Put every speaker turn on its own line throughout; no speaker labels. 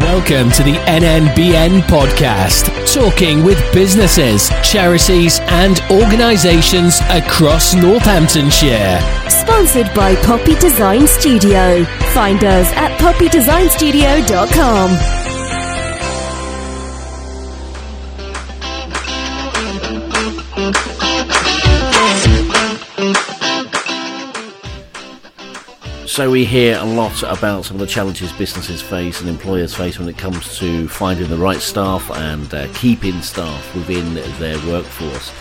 Welcome to the NNBN podcast, talking with businesses, charities, and organisations across Northamptonshire.
Sponsored by Poppy Design Studio. Find us at poppydesignstudio.com.
So we hear a lot about some of the challenges businesses face and employers face when it comes to finding the right staff and uh, keeping staff within their workforce.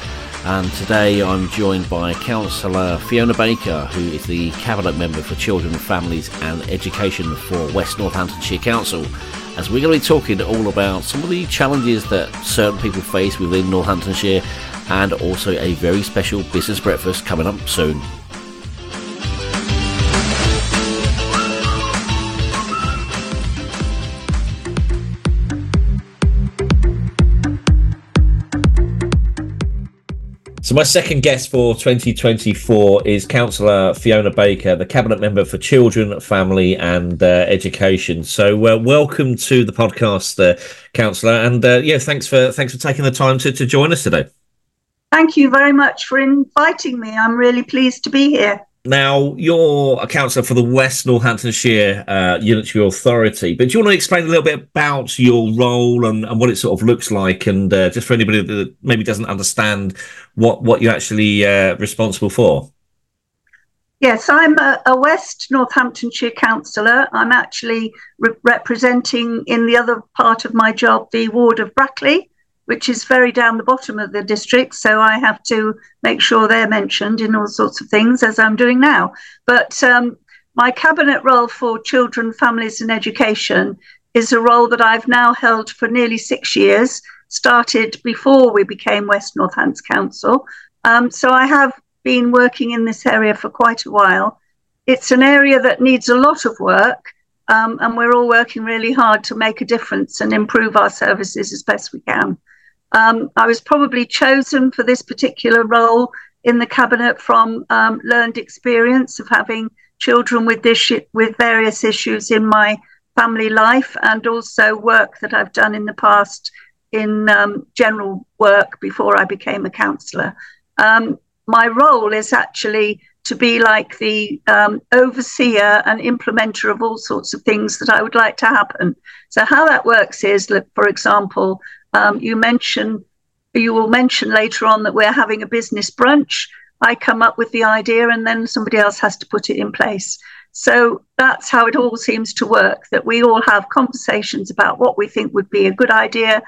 And today I'm joined by Councillor Fiona Baker, who is the Cabinet Member for Children, Families and Education for West Northamptonshire Council, as we're going to be talking all about some of the challenges that certain people face within Northamptonshire and also a very special business breakfast coming up soon. So my second guest for 2024 is Councillor Fiona Baker, the Cabinet Member for Children, Family and uh, Education. So uh, welcome to the podcast, uh, Councillor, and uh, yeah, thanks for thanks for taking the time to, to join us today.
Thank you very much for inviting me. I'm really pleased to be here.
Now, you're a councillor for the West Northamptonshire uh, Unitary Authority, but do you want to explain a little bit about your role and, and what it sort of looks like? And uh, just for anybody that maybe doesn't understand what, what you're actually uh, responsible for?
Yes, I'm a, a West Northamptonshire councillor. I'm actually re- representing in the other part of my job the ward of Brackley which is very down the bottom of the district. So I have to make sure they're mentioned in all sorts of things as I'm doing now. But um, my cabinet role for children, families, and education is a role that I've now held for nearly six years, started before we became West Northants Council. Um, so I have been working in this area for quite a while. It's an area that needs a lot of work. Um, and we're all working really hard to make a difference and improve our services as best we can. Um, I was probably chosen for this particular role in the cabinet from um, learned experience of having children with this with various issues in my family life, and also work that I've done in the past in um, general work before I became a councillor. Um, my role is actually to be like the um, overseer and implementer of all sorts of things that I would like to happen. So how that works is, for example, um, you mention, you will mention later on that we're having a business brunch. I come up with the idea, and then somebody else has to put it in place. So that's how it all seems to work. That we all have conversations about what we think would be a good idea,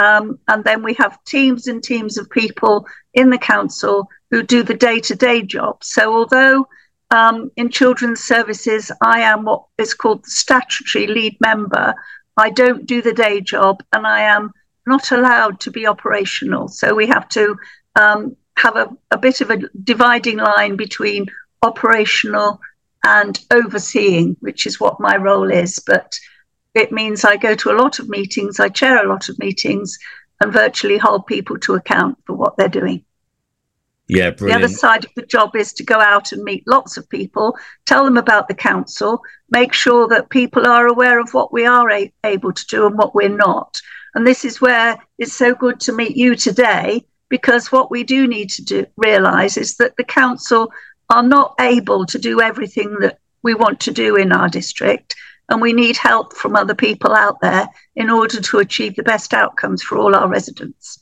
um, and then we have teams and teams of people in the council who do the day-to-day job. So although um, in children's services, I am what is called the statutory lead member. I don't do the day job, and I am not allowed to be operational. So we have to um, have a, a bit of a dividing line between operational and overseeing, which is what my role is. But it means I go to a lot of meetings, I chair a lot of meetings, and virtually hold people to account for what they're doing.
Yeah, brilliant.
The other side of the job is to go out and meet lots of people, tell them about the council, make sure that people are aware of what we are a- able to do and what we're not, and this is where it's so good to meet you today, because what we do need to do, realize is that the council are not able to do everything that we want to do in our district. And we need help from other people out there in order to achieve the best outcomes for all our residents.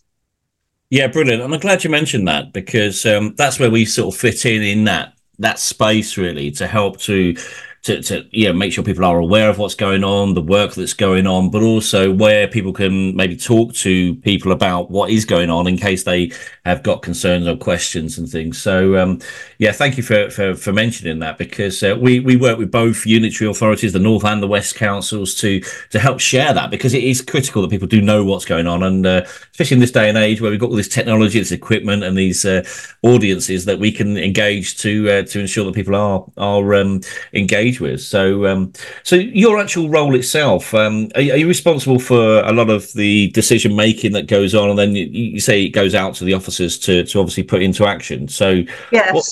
Yeah, brilliant. And I'm glad you mentioned that because um, that's where we sort of fit in in that that space really to help to to, to yeah make sure people are aware of what's going on, the work that's going on, but also where people can maybe talk to people about what is going on in case they have got concerns or questions and things. So um, yeah, thank you for, for, for mentioning that because uh, we we work with both unitary authorities, the North and the West councils, to to help share that because it is critical that people do know what's going on, and uh, especially in this day and age where we've got all this technology, this equipment, and these uh, audiences that we can engage to uh, to ensure that people are are um, engaged engage with. So, um, so your actual role itself, um, are, are, you responsible for a lot of the decision making that goes on, and then you, you, say it goes out to the officers to to obviously put into action. So,
yes. What,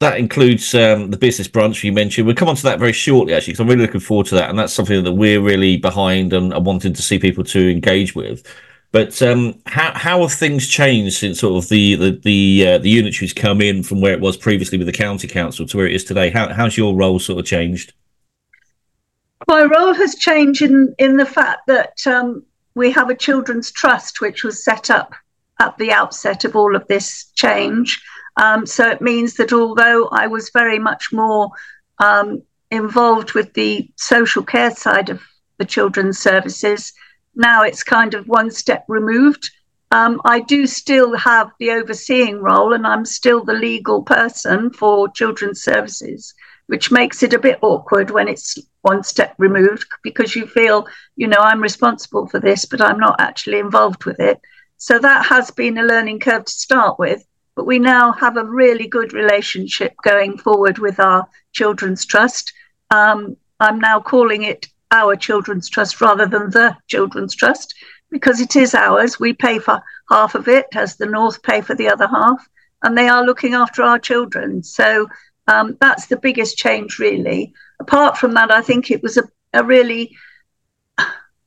that includes um, the business brunch you mentioned. We'll come on to that very shortly, actually, because I'm really looking forward to that, and that's something that we're really behind and, and wanting to see people to engage with. But um, how how have things changed since sort of the the the, uh, the unitaries come in from where it was previously with the county council to where it is today? How how's your role sort of changed?
My role has changed in in the fact that um, we have a children's trust which was set up at the outset of all of this change. Um, so it means that although I was very much more um, involved with the social care side of the children's services, now it's kind of one step removed. Um, I do still have the overseeing role, and I'm still the legal person for children's services, which makes it a bit awkward when it's one step removed because you feel, you know, I'm responsible for this, but I'm not actually involved with it. So that has been a learning curve to start with. But we now have a really good relationship going forward with our Children's Trust. Um, I'm now calling it our Children's Trust rather than the Children's Trust because it is ours. We pay for half of it, as the North pay for the other half, and they are looking after our children. So um, that's the biggest change, really. Apart from that, I think it was a, a really,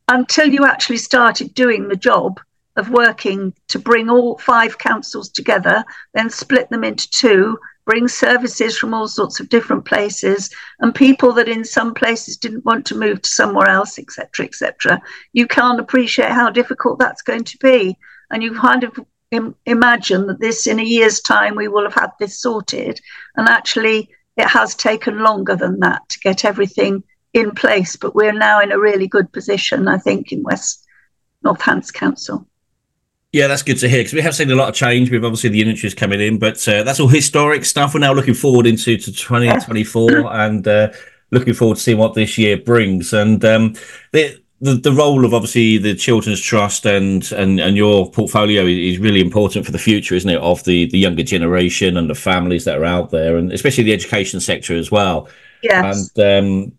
until you actually started doing the job, of working to bring all five councils together, then split them into two, bring services from all sorts of different places, and people that in some places didn't want to move to somewhere else, etc., etc. You can't appreciate how difficult that's going to be, and you kind of Im- imagine that this in a year's time we will have had this sorted, and actually it has taken longer than that to get everything in place, but we're now in a really good position, I think, in West Northants Council.
Yeah, that's good to hear because we have seen a lot of change with obviously the unitaries coming in, but uh, that's all historic stuff. We're now looking forward into to 2024 and uh, looking forward to seeing what this year brings. And um, the, the, the role of obviously the Children's Trust and and and your portfolio is really important for the future, isn't it? Of the the younger generation and the families that are out there, and especially the education sector as well.
Yes.
And um,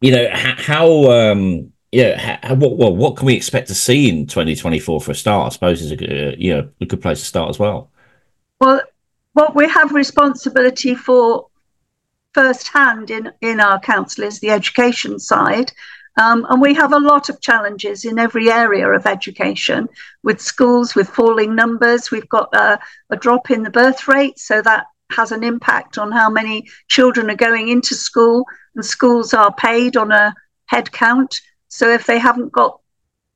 you know how. Um, yeah, how, what, what what can we expect to see in 2024 for a start? I suppose is a good, uh, you know, a good place to start as well.
Well, what we have responsibility for firsthand in in our council is the education side. Um, and we have a lot of challenges in every area of education with schools with falling numbers. We've got a, a drop in the birth rate, so that has an impact on how many children are going into school, and schools are paid on a head count. So if they haven't got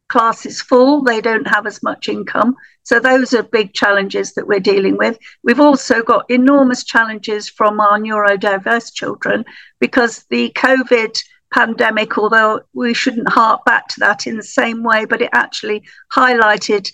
classes full, they don't have as much income. So those are big challenges that we're dealing with. We've also got enormous challenges from our neurodiverse children because the COVID pandemic, although we shouldn't hark back to that in the same way, but it actually highlighted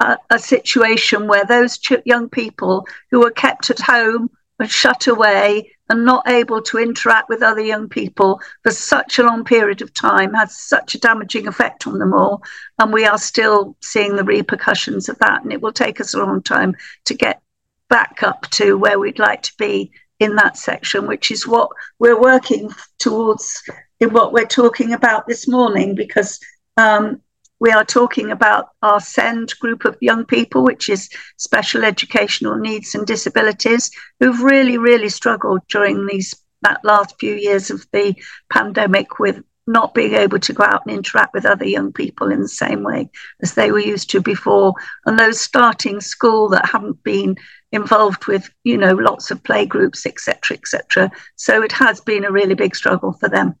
a, a situation where those ch- young people who were kept at home and shut away and not able to interact with other young people for such a long period of time has such a damaging effect on them all. And we are still seeing the repercussions of that. And it will take us a long time to get back up to where we'd like to be in that section, which is what we're working towards in what we're talking about this morning, because um, we are talking about our SEND group of young people, which is special educational needs and disabilities, who've really, really struggled during these that last few years of the pandemic with not being able to go out and interact with other young people in the same way as they were used to before. And those starting school that haven't been involved with you know lots of play groups etc etc so it has been a really big struggle for them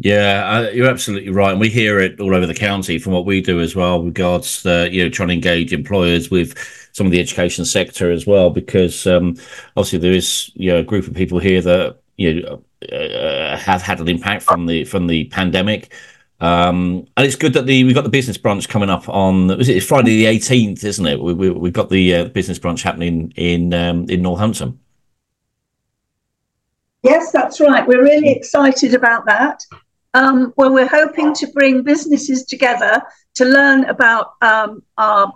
yeah, uh, you're absolutely right, and we hear it all over the county from what we do as well, regards uh, you know trying to engage employers with some of the education sector as well, because um, obviously there is you know a group of people here that you know uh, have had an impact from the from the pandemic. Um, and it's good that the we've got the business brunch coming up on was it it's Friday the 18th, isn't it? We, we, we've got the uh, business brunch happening in um, in Northampton.
Yes, that's right. We're really excited about that um, we're hoping to bring businesses together to learn about um, our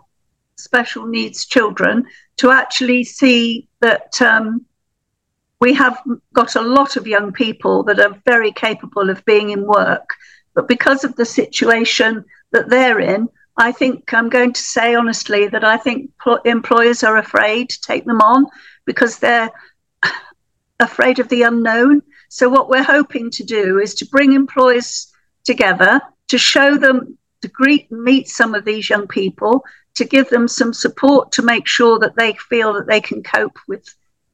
special needs children to actually see that um, we have got a lot of young people that are very capable of being in work. But because of the situation that they're in, I think I'm going to say honestly that I think employers are afraid to take them on because they're afraid of the unknown. So, what we're hoping to do is to bring employers together to show them, to greet and meet some of these young people, to give them some support to make sure that they feel that they can cope with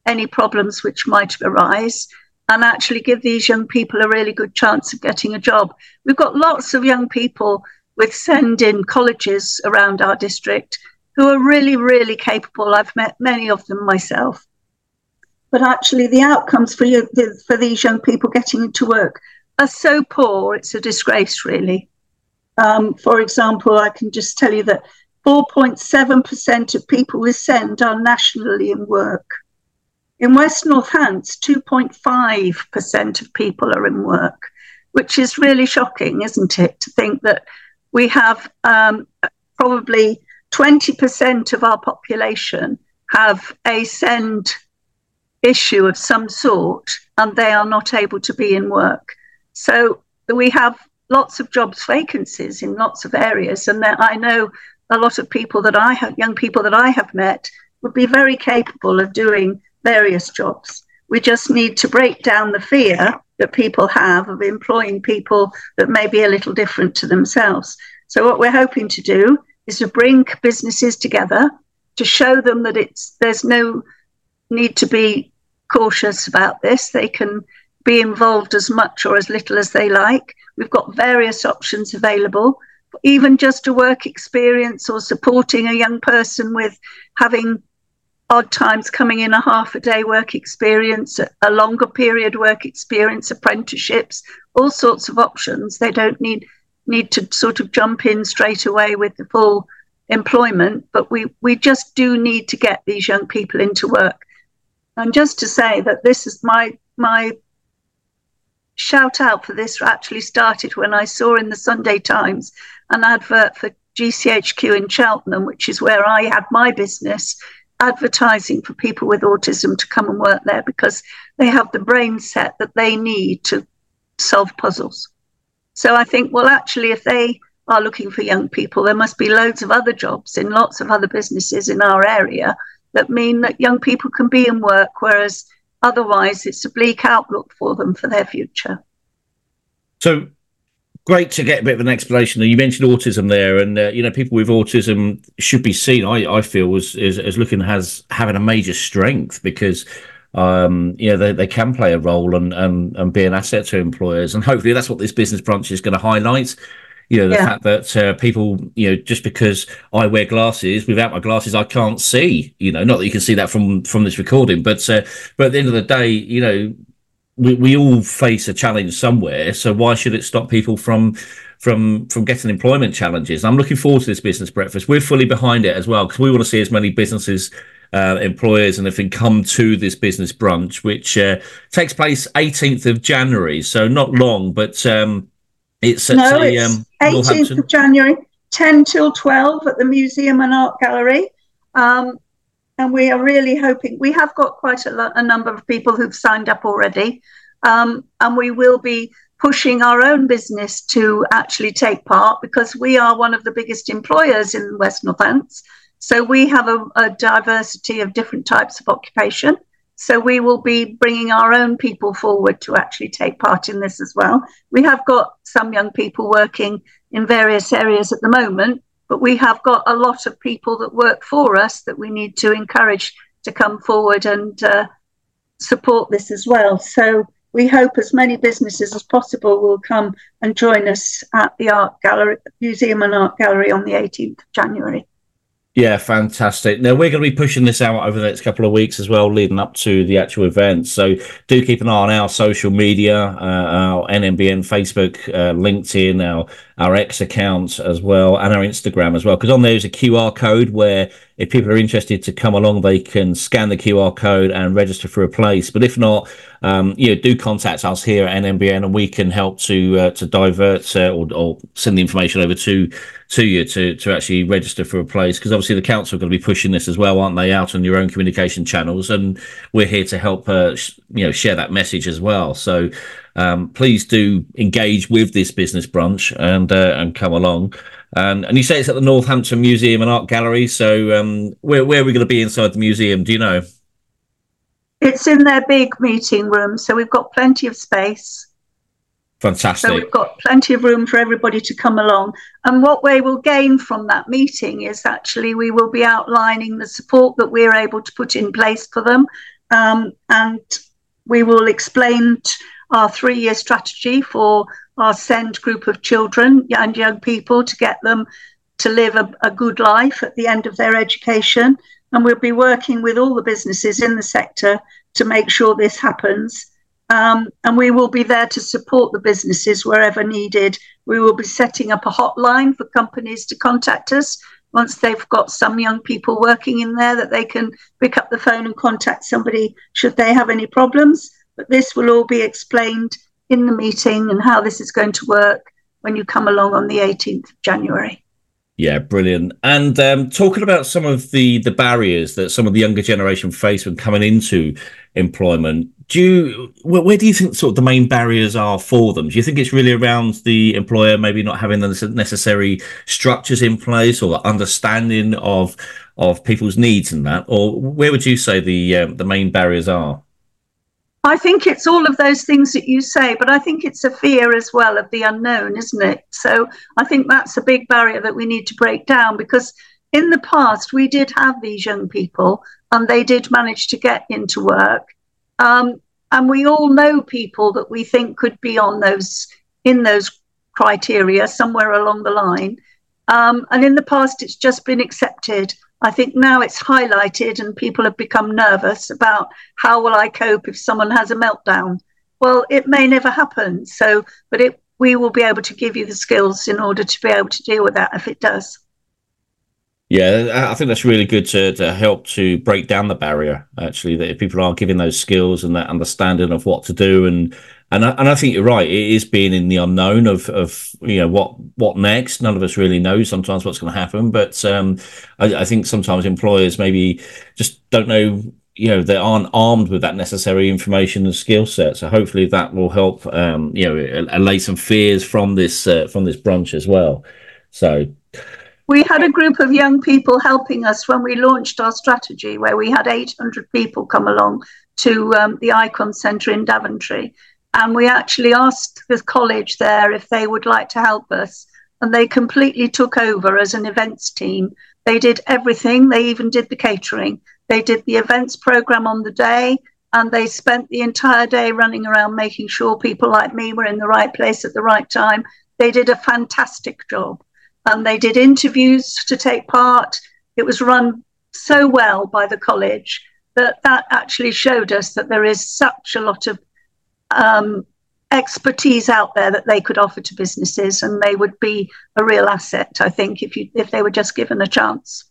any problems which might arise and actually give these young people a really good chance of getting a job. We've got lots of young people with SEND in colleges around our district who are really, really capable. I've met many of them myself. But actually, the outcomes for you, for these young people getting into work are so poor, it's a disgrace, really. Um, for example, I can just tell you that 4.7% of people with SEND are nationally in work. In West Northants, 2.5% of people are in work, which is really shocking, isn't it? To think that we have um, probably 20% of our population have a SEND issue of some sort and they are not able to be in work. So we have lots of jobs vacancies in lots of areas. And I know a lot of people that I have, young people that I have met, would be very capable of doing various jobs. We just need to break down the fear that people have of employing people that may be a little different to themselves. So, what we're hoping to do is to bring businesses together to show them that it's there's no need to be cautious about this. They can be involved as much or as little as they like. We've got various options available, even just a work experience or supporting a young person with having odd times coming in a half a day work experience, a longer period work experience, apprenticeships, all sorts of options. They don't need need to sort of jump in straight away with the full employment, but we, we just do need to get these young people into work. And just to say that this is my my shout out for this actually started when I saw in the Sunday Times an advert for GCHQ in Cheltenham, which is where I had my business, advertising for people with autism to come and work there because they have the brain set that they need to solve puzzles. So I think, well, actually, if they are looking for young people, there must be loads of other jobs in lots of other businesses in our area that mean that young people can be in work, whereas otherwise it's a bleak outlook for them for their future.
So great to get a bit of an explanation. You mentioned autism there, and uh, you know people with autism should be seen. I, I feel as, as, looking as having a major strength because um, you know they, they can play a role and, and and be an asset to employers, and hopefully that's what this business brunch is going to highlight you know the yeah. fact that uh, people you know just because i wear glasses without my glasses i can't see you know not that you can see that from from this recording but uh, but at the end of the day you know we, we all face a challenge somewhere so why should it stop people from from from getting employment challenges i'm looking forward to this business breakfast we're fully behind it as well because we want to see as many businesses uh, employers and everything come to this business brunch, which uh, takes place 18th of January. So not long, but um,
it's at no, the, it's um, 18th of January, 10 till 12 at the Museum and Art Gallery. Um, and we are really hoping, we have got quite a, lo- a number of people who've signed up already. Um, and we will be pushing our own business to actually take part because we are one of the biggest employers in West Northants. So we have a, a diversity of different types of occupation. So we will be bringing our own people forward to actually take part in this as well. We have got some young people working in various areas at the moment, but we have got a lot of people that work for us that we need to encourage to come forward and uh, support this as well. So we hope as many businesses as possible will come and join us at the art gallery, museum and art gallery on the 18th of January.
Yeah, fantastic. Now we're going to be pushing this out over the next couple of weeks as well, leading up to the actual event. So do keep an eye on our social media, uh, our NNBN Facebook, uh, LinkedIn, our our X account as well, and our Instagram as well. Because on there is a QR code where if people are interested to come along, they can scan the QR code and register for a place. But if not, um, you know, do contact us here at NNBN, and we can help to uh, to divert uh, or, or, send the information over to to you to to actually register for a place. Because obviously the council are going to be pushing this as well, aren't they? Out on your own communication channels, and we're here to help uh, sh- you know share that message as well. So um, please do engage with this business brunch and uh, and come along. And and you say it's at the Northampton Museum and Art Gallery. So um, where where are we going to be inside the museum? Do you know?
It's in their big meeting room, so we've got plenty of space.
Fantastic.
So we've got plenty of room for everybody to come along. And what we will gain from that meeting is actually we will be outlining the support that we're able to put in place for them. Um, and we will explain our three year strategy for our SEND group of children and young people to get them to live a, a good life at the end of their education. And we'll be working with all the businesses in the sector to make sure this happens. Um, and we will be there to support the businesses wherever needed. We will be setting up a hotline for companies to contact us once they've got some young people working in there that they can pick up the phone and contact somebody should they have any problems. But this will all be explained in the meeting and how this is going to work when you come along on the 18th of January.
Yeah, brilliant. And um, talking about some of the the barriers that some of the younger generation face when coming into employment, do you where, where, do you think sort of the main barriers are for them? Do you think it's really around the employer maybe not having the necessary structures in place or understanding of of people's needs and that, or where would you say the um, the main barriers are?
I think it's all of those things that you say, but I think it's a fear as well of the unknown, isn't it? So I think that's a big barrier that we need to break down because in the past we did have these young people and they did manage to get into work. Um, and we all know people that we think could be on those in those criteria somewhere along the line. Um, and in the past, it's just been accepted I think now it's highlighted and people have become nervous about how will I cope if someone has a meltdown. Well, it may never happen. So, but it we will be able to give you the skills in order to be able to deal with that if it does.
Yeah, I think that's really good to, to help to break down the barrier. Actually, that if people are given those skills and that understanding of what to do and and I, and I think you're right. It is being in the unknown of of you know what what next. None of us really know sometimes what's going to happen, but um, I, I, think sometimes employers maybe just don't know. You know, they aren't armed with that necessary information and skill set. So hopefully that will help. Um, you know, allay some fears from this uh, from this brunch as well. So
we had a group of young people helping us when we launched our strategy, where we had 800 people come along to um, the Icon Centre in Daventry and we actually asked the college there if they would like to help us. And they completely took over as an events team. They did everything, they even did the catering. They did the events program on the day, and they spent the entire day running around making sure people like me were in the right place at the right time. They did a fantastic job. And they did interviews to take part. It was run so well by the college that that actually showed us that there is such a lot of um, expertise out there that they could offer to businesses, and they would be a real asset. I think if you if they were just given a chance.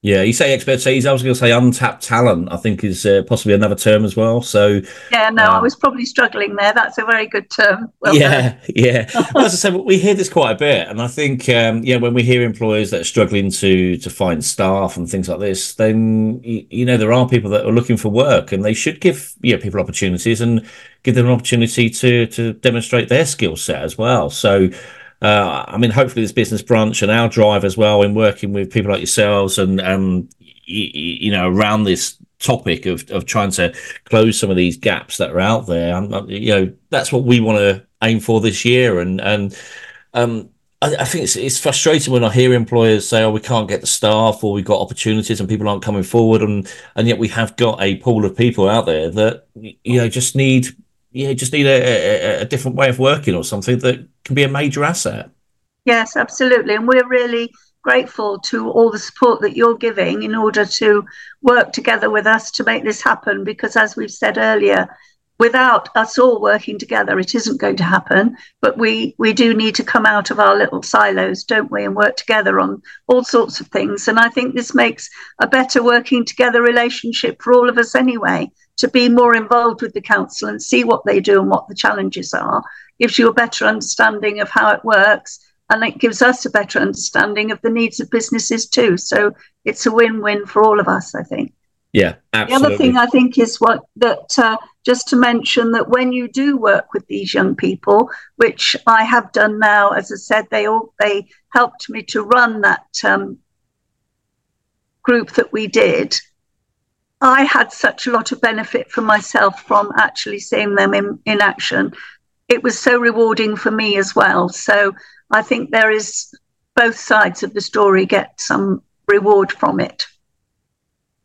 Yeah, you say expertise. I was going to say untapped talent. I think is uh, possibly another term as well. So
yeah, no, um, I was probably struggling there. That's a very good term.
Well yeah, done. yeah. well, as I said, we hear this quite a bit, and I think um, yeah, when we hear employers that are struggling to to find staff and things like this, then you, you know there are people that are looking for work, and they should give yeah people opportunities and give them an opportunity to to demonstrate their skill set as well. So uh, I mean, hopefully this business brunch and our drive as well in working with people like yourselves and um, you, you know around this topic of of trying to close some of these gaps that are out there. You know, that's what we want to aim for this year. And and um, I, I, think it's it's frustrating when I hear employers say, "Oh, we can't get the staff, or we've got opportunities, and people aren't coming forward," and and yet we have got a pool of people out there that you know just need you just need a, a, a different way of working or something that can be a major asset.
Yes, absolutely. And we're really grateful to all the support that you're giving in order to work together with us to make this happen. Because as we've said earlier, without us all working together, it isn't going to happen. But we we do need to come out of our little silos, don't we, and work together on all sorts of things. And I think this makes a better working together relationship for all of us anyway to be more involved with the council and see what they do and what the challenges are. Gives you a better understanding of how it works and it gives us a better understanding of the needs of businesses too. So it's a win-win for all of us i think.
Yeah absolutely.
the other thing i think is what that uh, just to mention that when you do work with these young people which i have done now as i said they all they helped me to run that um, group that we did I had such a lot of benefit for myself from actually seeing them in, in action. It was so rewarding for me as well. So I think there is both sides of the story get some reward from it.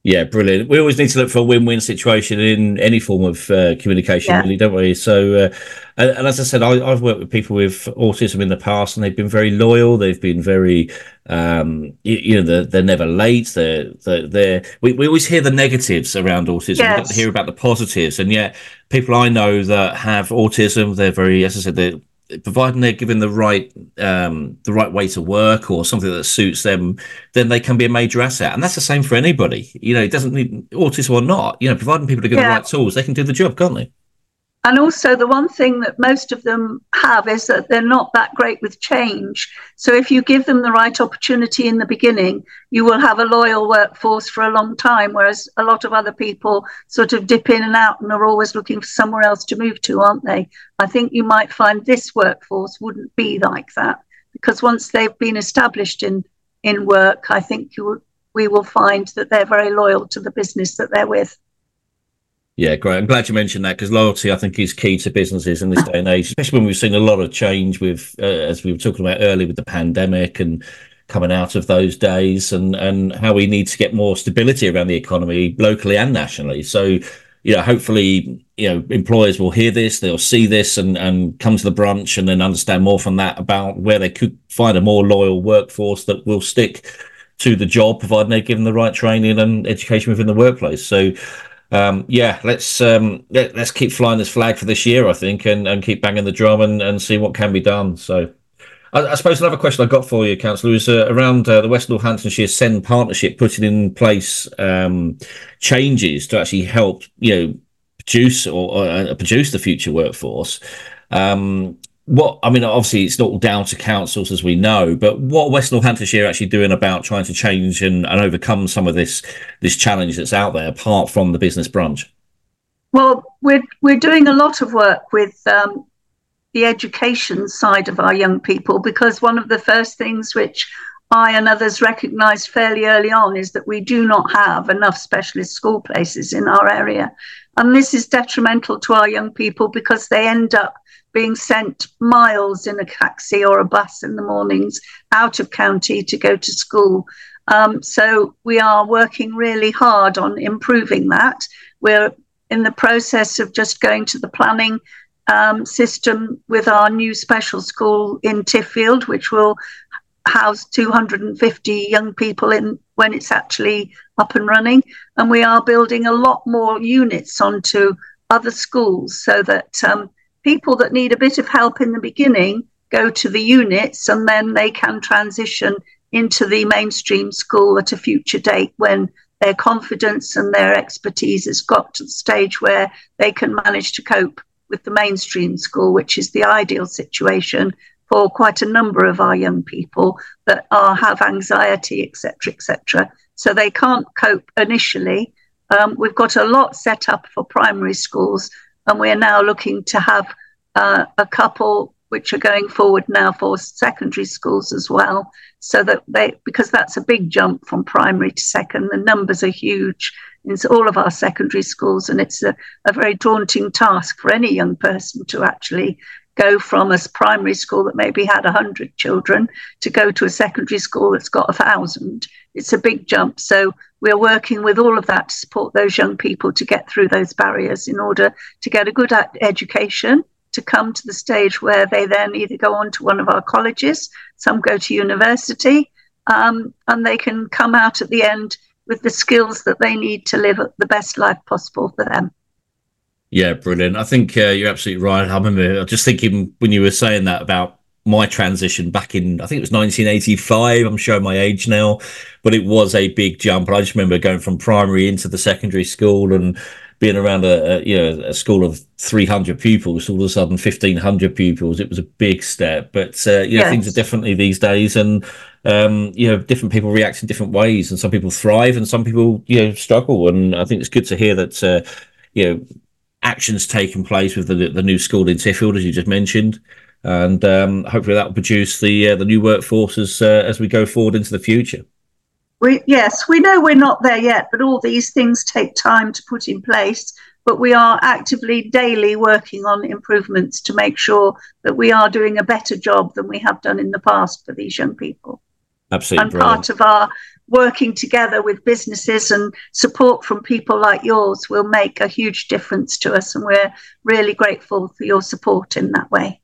Yeah, brilliant. We always need to look for a win-win situation in any form of uh, communication, yeah. really, don't we? So, uh, and, and, as I said, I, have worked with people with autism in the past, and they've been very loyal. They've been very, um, you, you, know, they're, they're, never late. They're, they're, they're we, we always hear the negatives around autism. Yes. We don't hear about the positives, and yet people I know that have autism, they're very, as I said, they're providing they're given the right um, the right way to work or something that suits them, then they can be a major asset. And that's the same for anybody. You know, it doesn't need autism or not. You know, providing people to get yeah. the right tools, they can do the job, can't they?
And also, the one thing that most of them have is that they're not that great with change. So, if you give them the right opportunity in the beginning, you will have a loyal workforce for a long time. Whereas a lot of other people sort of dip in and out and are always looking for somewhere else to move to, aren't they? I think you might find this workforce wouldn't be like that because once they've been established in, in work, I think you, we will find that they're very loyal to the business that they're with.
Yeah, great. I'm glad you mentioned that because loyalty, I think, is key to businesses in this day and age, especially when we've seen a lot of change with, uh, as we were talking about earlier, with the pandemic and coming out of those days, and and how we need to get more stability around the economy locally and nationally. So, you know, hopefully, you know, employers will hear this, they'll see this, and and come to the brunch, and then understand more from that about where they could find a more loyal workforce that will stick to the job, providing they're given the right training and education within the workplace. So um, yeah, let's um, let, us keep flying this flag for this year, I think, and, and keep banging the drum and, and see what can be done. So, I, I suppose another question I've got for you, Councillor, is uh, around uh, the West Northamptonshire SEND partnership putting in place um, changes to actually help you know produce or, or uh, produce the future workforce. Um, what I mean, obviously, it's not down to councils as we know, but what West Northamptonshire actually doing about trying to change and, and overcome some of this this challenge that's out there, apart from the business brunch?
Well, we're we're doing a lot of work with um, the education side of our young people because one of the first things which I and others recognised fairly early on is that we do not have enough specialist school places in our area, and this is detrimental to our young people because they end up being sent miles in a taxi or a bus in the mornings out of county to go to school. Um, so we are working really hard on improving that. We're in the process of just going to the planning um, system with our new special school in Tiffield, which will house 250 young people in when it's actually up and running. And we are building a lot more units onto other schools so that um, people that need a bit of help in the beginning go to the units and then they can transition into the mainstream school at a future date when their confidence and their expertise has got to the stage where they can manage to cope with the mainstream school, which is the ideal situation for quite a number of our young people that are have anxiety, etc., etc. So they can't cope initially. Um, we've got a lot set up for primary schools and we're now looking to have uh, a couple which are going forward now for secondary schools as well so that they because that's a big jump from primary to second the numbers are huge in all of our secondary schools and it's a, a very daunting task for any young person to actually go from a primary school that maybe had 100 children to go to a secondary school that's got a thousand it's a big jump so we're working with all of that to support those young people to get through those barriers in order to get a good education to come to the stage where they then either go on to one of our colleges some go to university um, and they can come out at the end with the skills that they need to live the best life possible for them
yeah, brilliant. I think uh, you're absolutely right. I remember just thinking when you were saying that about my transition back in, I think it was 1985. I'm showing my age now, but it was a big jump. And I just remember going from primary into the secondary school and being around a, a you know a school of 300 pupils, all of a sudden 1500 pupils. It was a big step, but uh, you know yes. things are differently these days, and um, you know different people react in different ways, and some people thrive, and some people you know struggle. And I think it's good to hear that uh, you know actions taking place with the, the new school in Tiffield, as you just mentioned, and um, hopefully that will produce the uh, the new workforce as uh, as we go forward into the future.
we yes, we know we're not there yet, but all these things take time to put in place. But we are actively daily working on improvements to make sure that we are doing a better job than we have done in the past for these young people.
Absolutely.
And brilliant. part of our working together with businesses and support from people like yours will make a huge difference to us. And we're really grateful for your support in that way.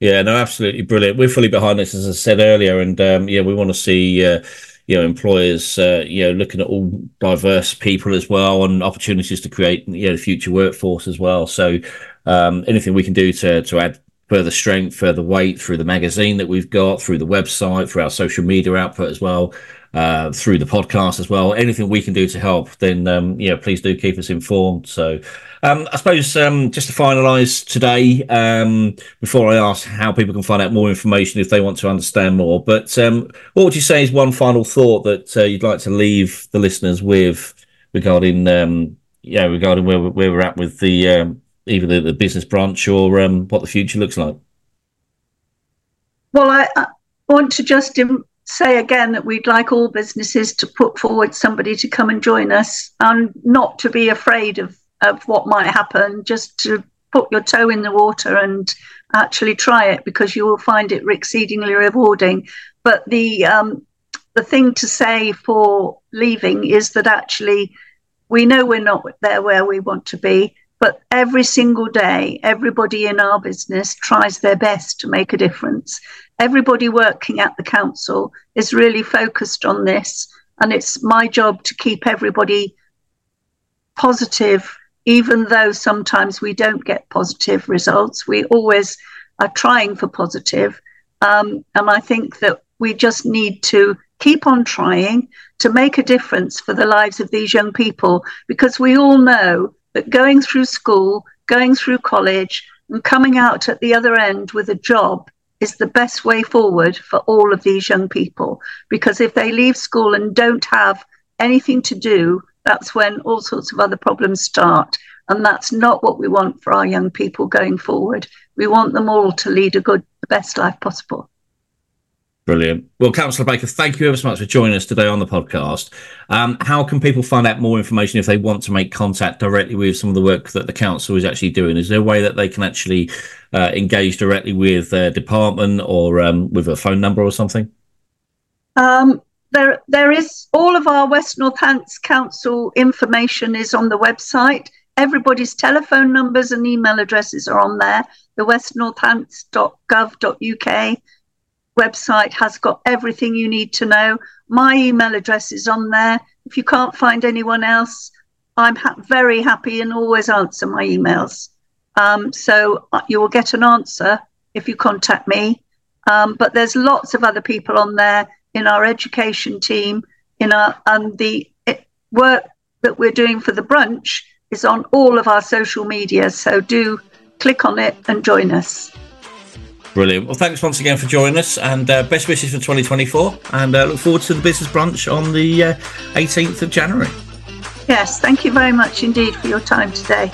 Yeah, no, absolutely brilliant. We're fully behind this, as I said earlier, and um, yeah, we want to see uh, you know employers uh, you know looking at all diverse people as well and opportunities to create you know the future workforce as well. So um, anything we can do to to add further strength, further weight through the magazine that we've got, through the website, through our social media output as well, uh, through the podcast as well. Anything we can do to help, then um, yeah, please do keep us informed. So, um, I suppose um, just to finalise today, um, before I ask how people can find out more information if they want to understand more, but um, what would you say is one final thought that uh, you'd like to leave the listeners with regarding, um, yeah, regarding where where we're at with the either the, the business brunch or what the future looks like?
Well, I, I want to just say again that we'd like all businesses to put forward somebody to come and join us and not to be afraid of, of what might happen, just to put your toe in the water and actually try it because you will find it exceedingly rewarding. But the um, the thing to say for leaving is that actually we know we're not there where we want to be, but every single day, everybody in our business tries their best to make a difference everybody working at the council is really focused on this. And it's my job to keep everybody positive, even though sometimes we don't get positive results. We always are trying for positive. Um, and I think that we just need to keep on trying to make a difference for the lives of these young people because we all know that going through school, going through college, and coming out at the other end with a job is the best way forward for all of these young people. Because if they leave school and don't have anything to do, that's when all sorts of other problems start. And that's not what we want for our young people going forward. We want them all to lead a good, the best life possible.
Brilliant. Well, Councillor Baker, thank you ever so much for joining us today on the podcast. Um, how can people find out more information if they want to make contact directly with some of the work that the council is actually doing? Is there a way that they can actually uh, engage directly with their department or um, with a phone number or something?
Um, there, there is all of our West Northants Council information is on the website. Everybody's telephone numbers and email addresses are on there. The westnorthants.gov.uk website has got everything you need to know. My email address is on there. If you can't find anyone else, I'm ha- very happy and always answer my emails. Um, so uh, you will get an answer if you contact me. Um, but there's lots of other people on there in our education team. In our and the work that we're doing for the brunch is on all of our social media. So do click on it and join us.
Brilliant. Well, thanks once again for joining us, and uh, best wishes for 2024. And uh, look forward to the business brunch on the uh, 18th of January.
Yes, thank you very much indeed for your time today.